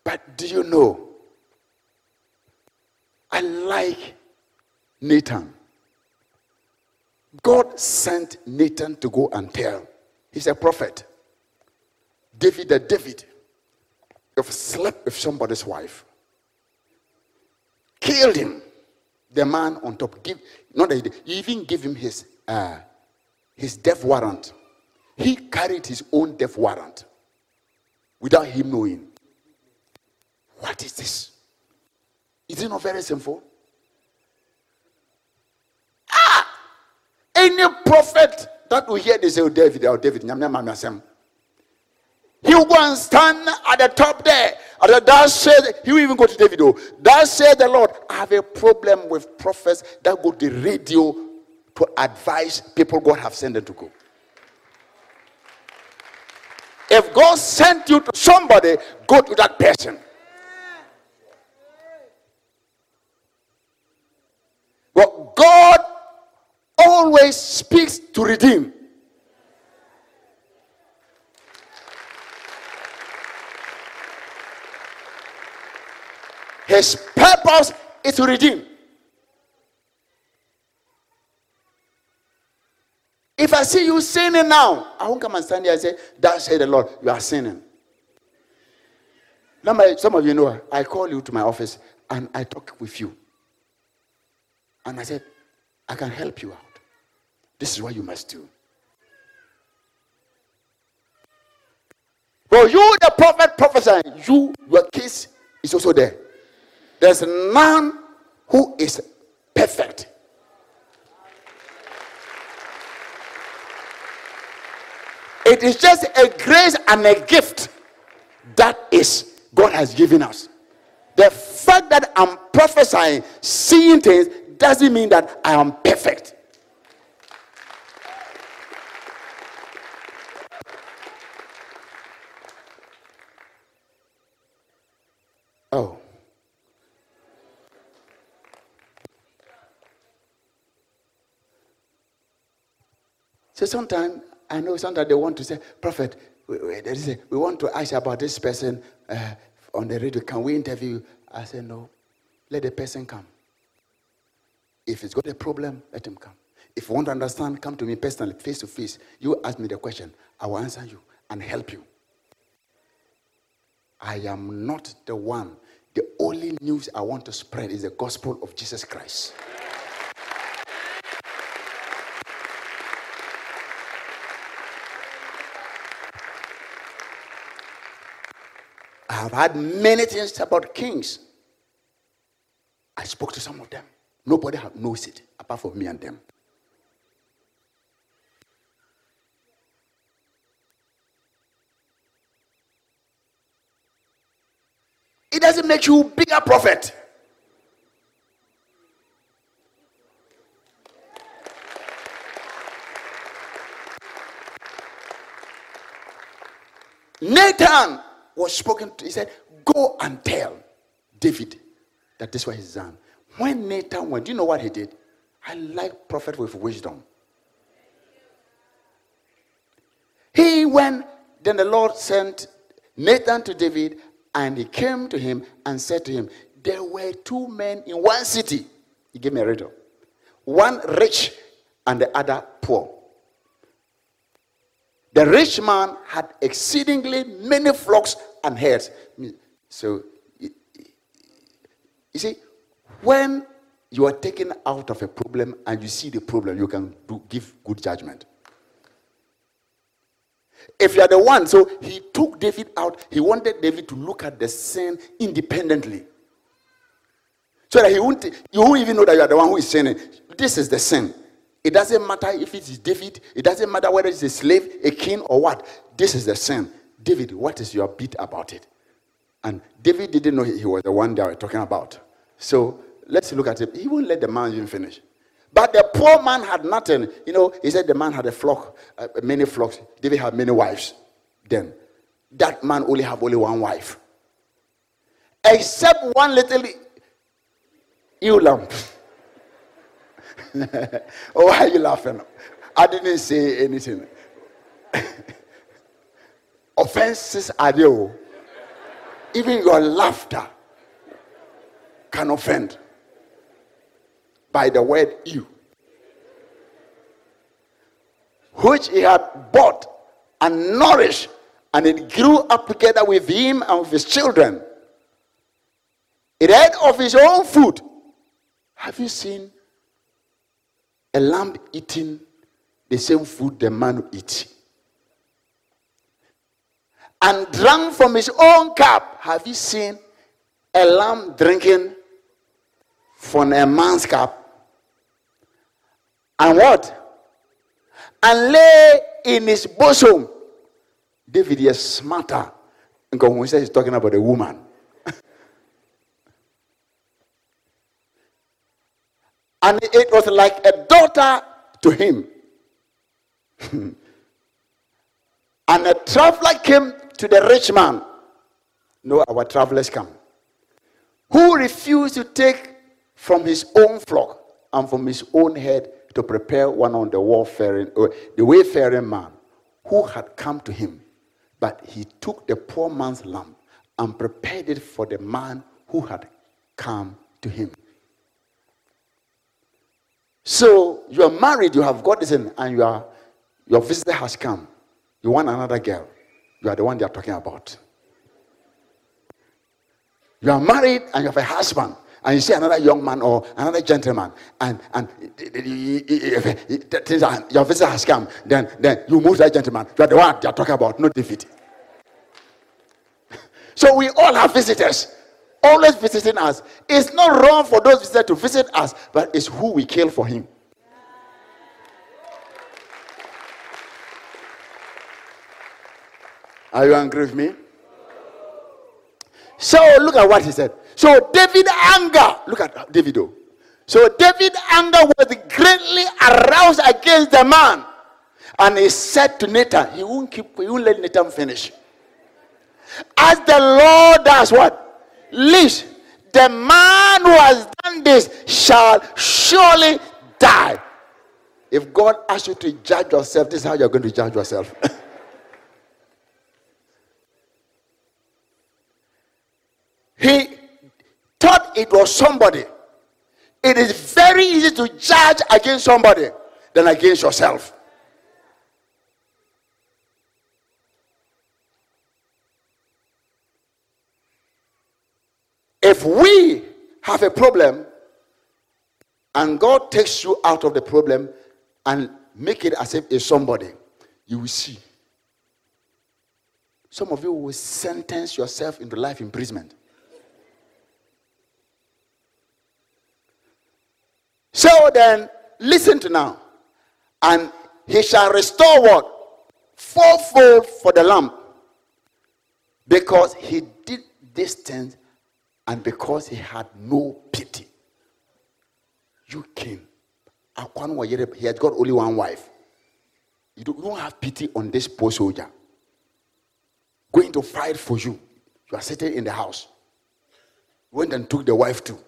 but do you know? I like Nathan. God sent Nathan to go and tell. He's a prophet. David, the David, you've slept with somebody's wife, killed him. The man on top, give not that he even give him his uh, his death warrant. He carried his own death warrant without him knowing. What is this? Is it not very sinful? Ah! Any prophet that will hear this, say, oh, David, oh, David, he will go and stand at the top there. That said, he will even go to David. Oh, that said the Lord, I have a problem with prophets that go to radio to advise people God have sent them to go. If God sent you to somebody, go to that person. Well, God always speaks to redeem. His purpose is to redeem. If I see you sinning now, I won't come and stand here and say, That said the Lord, you are sinning. Now, some of you know, I call you to my office and I talk with you. And I said, I can help you out. This is what you must do. Well, you, the prophet, prophesying, you, your case is also there. There's none who is perfect. It is just a grace and a gift that is God has given us. The fact that I'm prophesying, seeing things, doesn't mean that I am perfect. Oh. So sometimes I know sometimes they want to say, Prophet, we, we, we want to ask about this person uh, on the radio. Can we interview? I say, No, let the person come. If he's got a problem, let him come. If you want to understand, come to me personally, face to face. You ask me the question, I will answer you and help you. I am not the one. The only news I want to spread is the gospel of Jesus Christ. I have had many things about kings. I spoke to some of them. Nobody knows it apart from me and them. It doesn't make you bigger prophet. Nathan was spoken to. He said, Go and tell David that this was his son. When Nathan went, do you know what he did? I like prophet with wisdom. He went, then the Lord sent Nathan to David, and he came to him and said to him, There were two men in one city. He gave me a riddle. One rich and the other poor. The rich man had exceedingly many flocks and herds. So, you see, when you are taken out of a problem and you see the problem, you can do, give good judgment. If you are the one, so he took David out, he wanted David to look at the sin independently. So that he won't, you won't even know that you are the one who is sinning. This is the sin. It doesn't matter if it is David, it doesn't matter whether it's a slave, a king, or what. This is the sin. David, what is your beat about it? And David didn't know he was the one they were talking about. So let's look at it. He won't let the man even finish. But the poor man had nothing. You know, he said the man had a flock, uh, many flocks. David had many wives. Then that man only have only one wife, except one little ewe lamb. oh, [laughs] why are you laughing? I didn't say anything. [laughs] Offenses are there. Oh. Even your laughter can offend by the word you, which he had bought and nourished, and it grew up together with him and with his children. It ate of his own food. Have you seen a lamb eating the same food the man eats? And drank from his own cup. Have you seen a lamb drinking from a man's cup? and what? And lay in his bosom. David is smarter. Because when he says he's talking about a woman. [laughs] and it was like a daughter to him. [laughs] and a traveler came to the rich man. No, our travelers come. Who refused to take from his own flock and from his own head to prepare one on the warfaring, or uh, the wayfaring man who had come to him. But he took the poor man's lamb and prepared it for the man who had come to him. So you are married, you have got this, in, and you are, your visitor has come. You want another girl. You are the one they are talking about. You are married and you have a husband and you see another young man or another gentleman, and and your visitor has come, then then you move that gentleman. You are the one they are talking about, not David. [laughs] so we all have visitors, always visiting us. It's not wrong for those visitors to visit us, but it's who we kill for him. Are you angry with me? So look at what he said. So David anger, look at David. Oh. So David anger was greatly aroused against the man. And he said to Nathan, he won't keep, he won't let Nathan finish. As the Lord does what? Lives, the man who has done this shall surely die. If God asks you to judge yourself, this is how you're going to judge yourself. [laughs] he thought it was somebody. It is very easy to judge against somebody than against yourself. If we have a problem and God takes you out of the problem and make it as if it's somebody, you will see. Some of you will sentence yourself into life imprisonment. So then, listen to now. And he shall restore what? Fourfold for the lamb. Because he did this thing and because he had no pity. You king. He had got only one wife. You don't have pity on this poor soldier. Going to fight for you. You are sitting in the house. went and took the wife too.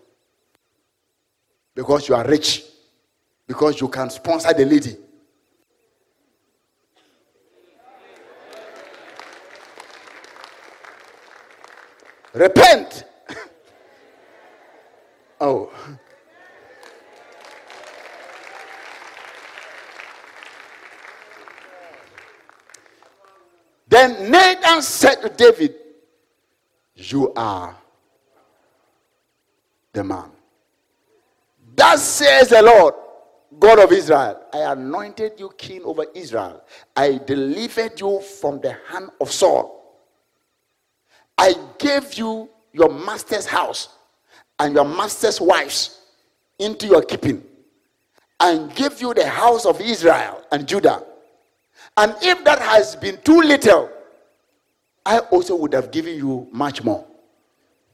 Because you are rich. Because you can sponsor the lady. Repent. [laughs] oh. Then Nathan said to David, You are the man. Thus says the Lord, God of Israel, I anointed you king over Israel. I delivered you from the hand of Saul. I gave you your master's house and your master's wives into your keeping, and gave you the house of Israel and Judah. And if that has been too little, I also would have given you much more.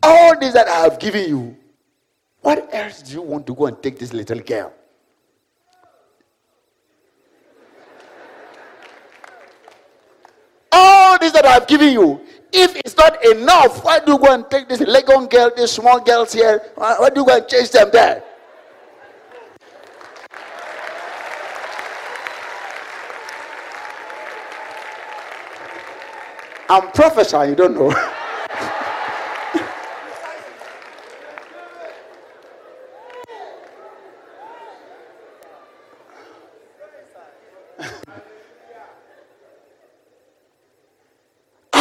All this that I have given you, what else do you want to go and take this little girl? All this that I have given you, if it's not enough, why do you go and take this Legon girl, these small girls here? Why, why do you go and chase them there? I'm prophesying, you don't know. [laughs]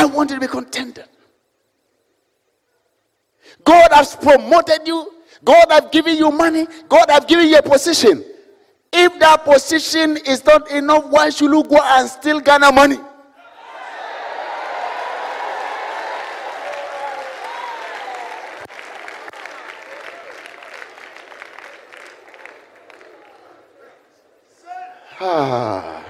I want you to be contented. God has promoted you. God has given you money. God has given you a position. If that position is not enough, why should you go and still garner money? Ah.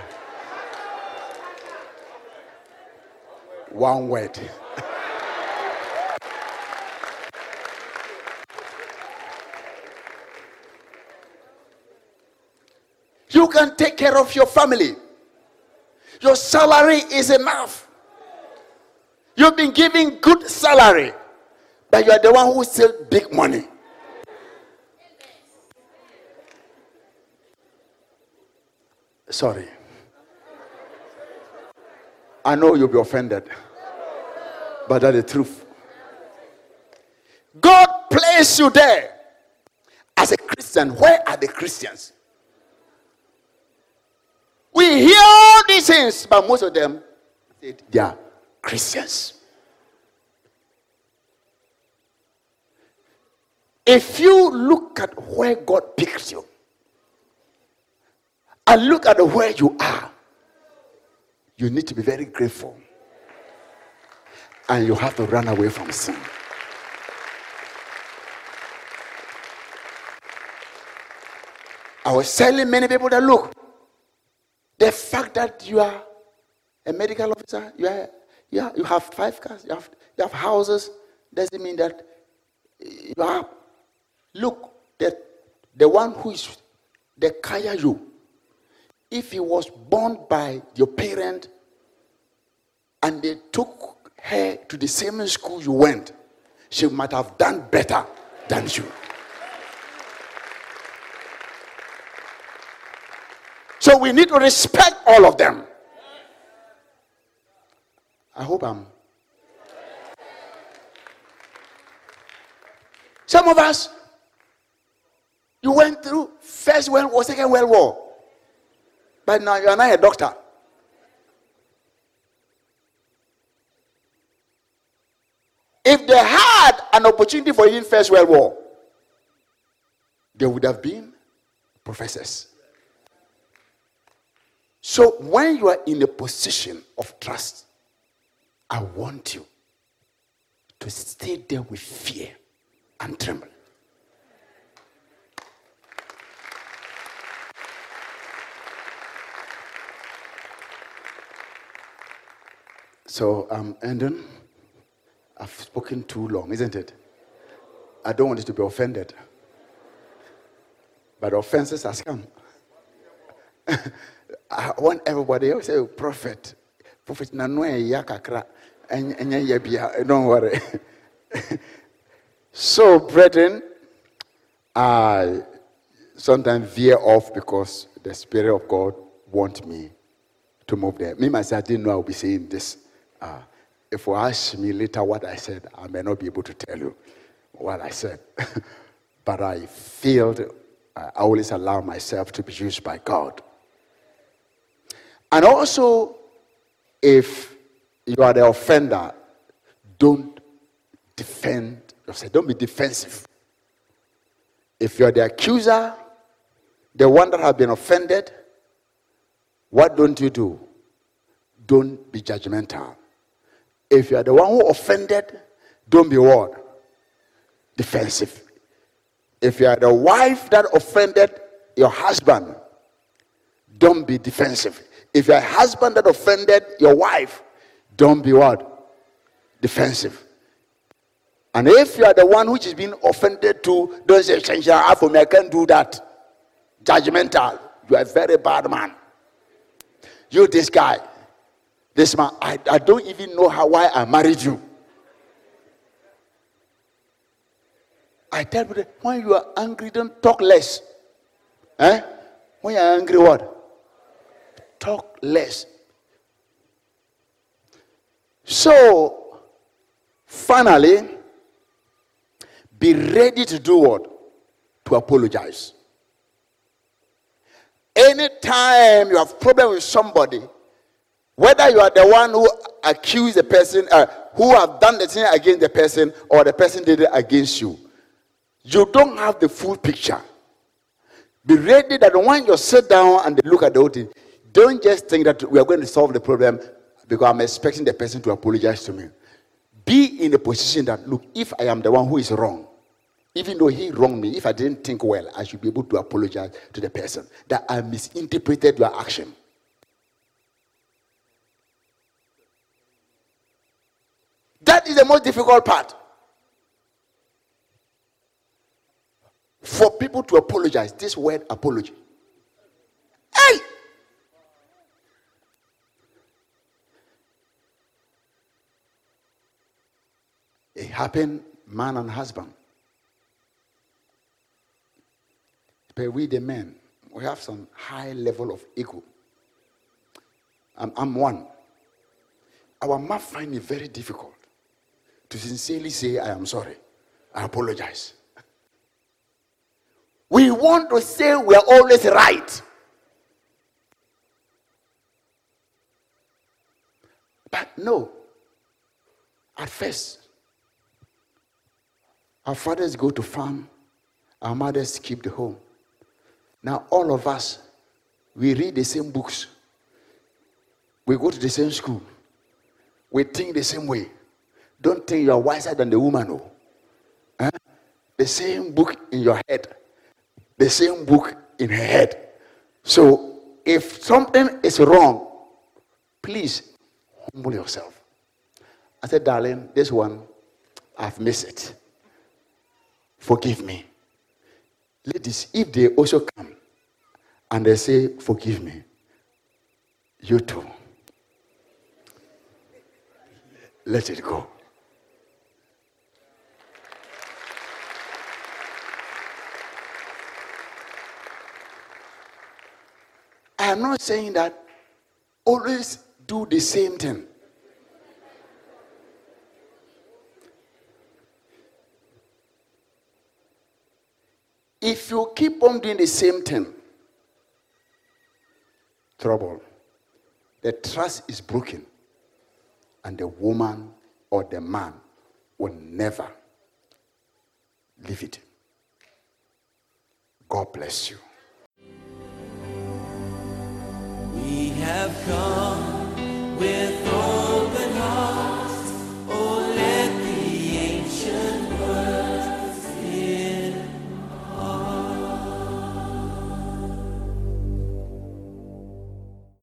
One word. [laughs] you can take care of your family. Your salary is enough. You've been giving good salary, but you are the one who still big money. Sorry. I know you'll be offended, but that's the truth. God placed you there as a Christian. Where are the Christians? Hear all these things, but most of them they are Christians. If you look at where God picked you and look at where you are, you need to be very grateful. And you have to run away from sin. I was telling many people that look, the fact that you are a medical officer, you, are, you, are, you have five cars, you have, you have houses, doesn't mean that you are. Look, the, the one who is the kayayo, if he was born by your parent and they took her to the same school you went, she might have done better than you. So we need to respect all of them. I hope I'm. Some of us, you went through First World War, Second World War, but now you are not a doctor. If they had an opportunity for you in First World War, they would have been professors. So when you are in a position of trust, I want you to stay there with fear and tremble. So um, I'm ending. I've spoken too long, isn't it? I don't want you to be offended. But offenses has come. [laughs] I want everybody else to say, Prophet, Prophet Nanue Yakakra, and don't worry. [laughs] So, brethren, I sometimes veer off because the Spirit of God wants me to move there. Me, myself, I didn't know I would be saying this. Uh, if you ask me later what I said, I may not be able to tell you what I said. [laughs] but I feel I always allow myself to be used by God. And also, if you are the offender, don't defend yourself. Don't be defensive. If you're the accuser, the one that has been offended, what don't you do? Don't be judgmental. If you are the one who offended, don't be what? Defensive. If you are the wife that offended your husband, don't be defensive. If you're husband that offended your wife, don't be what? Defensive. And if you are the one which is being offended to, don't say, your for me, I can't do that. Judgmental. You are a very bad man. You, this guy, this man, I, I don't even know how why I married you. I tell people, when you are angry, don't talk less. Eh? When you are angry, what? Talk less. So, finally, be ready to do what? To apologize. Anytime you have problem with somebody, whether you are the one who accused the person, uh, who have done the thing against the person, or the person did it against you, you don't have the full picture. Be ready that when you sit down and look at the whole thing, don't just think that we are going to solve the problem because I'm expecting the person to apologize to me. Be in a position that, look, if I am the one who is wrong, even though he wronged me, if I didn't think well, I should be able to apologize to the person that I misinterpreted your action. That is the most difficult part. for people to apologize. This word apology. Hey! It happened, man and husband. But we, the men, we have some high level of ego. I'm, I'm one. Our man find it very difficult to sincerely say, I am sorry. I apologize. We want to say we are always right. But no. At first, our fathers go to farm, our mothers keep the home. Now, all of us, we read the same books, we go to the same school, we think the same way. Don't think you are wiser than the woman, no. Huh? The same book in your head the same book in her head. So if something is wrong, please humble yourself. I said, darling, this one, I've missed it. Forgive me. Ladies, if they also come and they say, forgive me, you too. Let it go. I am not saying that always do the same thing. If you keep on doing the same thing, trouble. The trust is broken, and the woman or the man will never leave it. God bless you. We have come with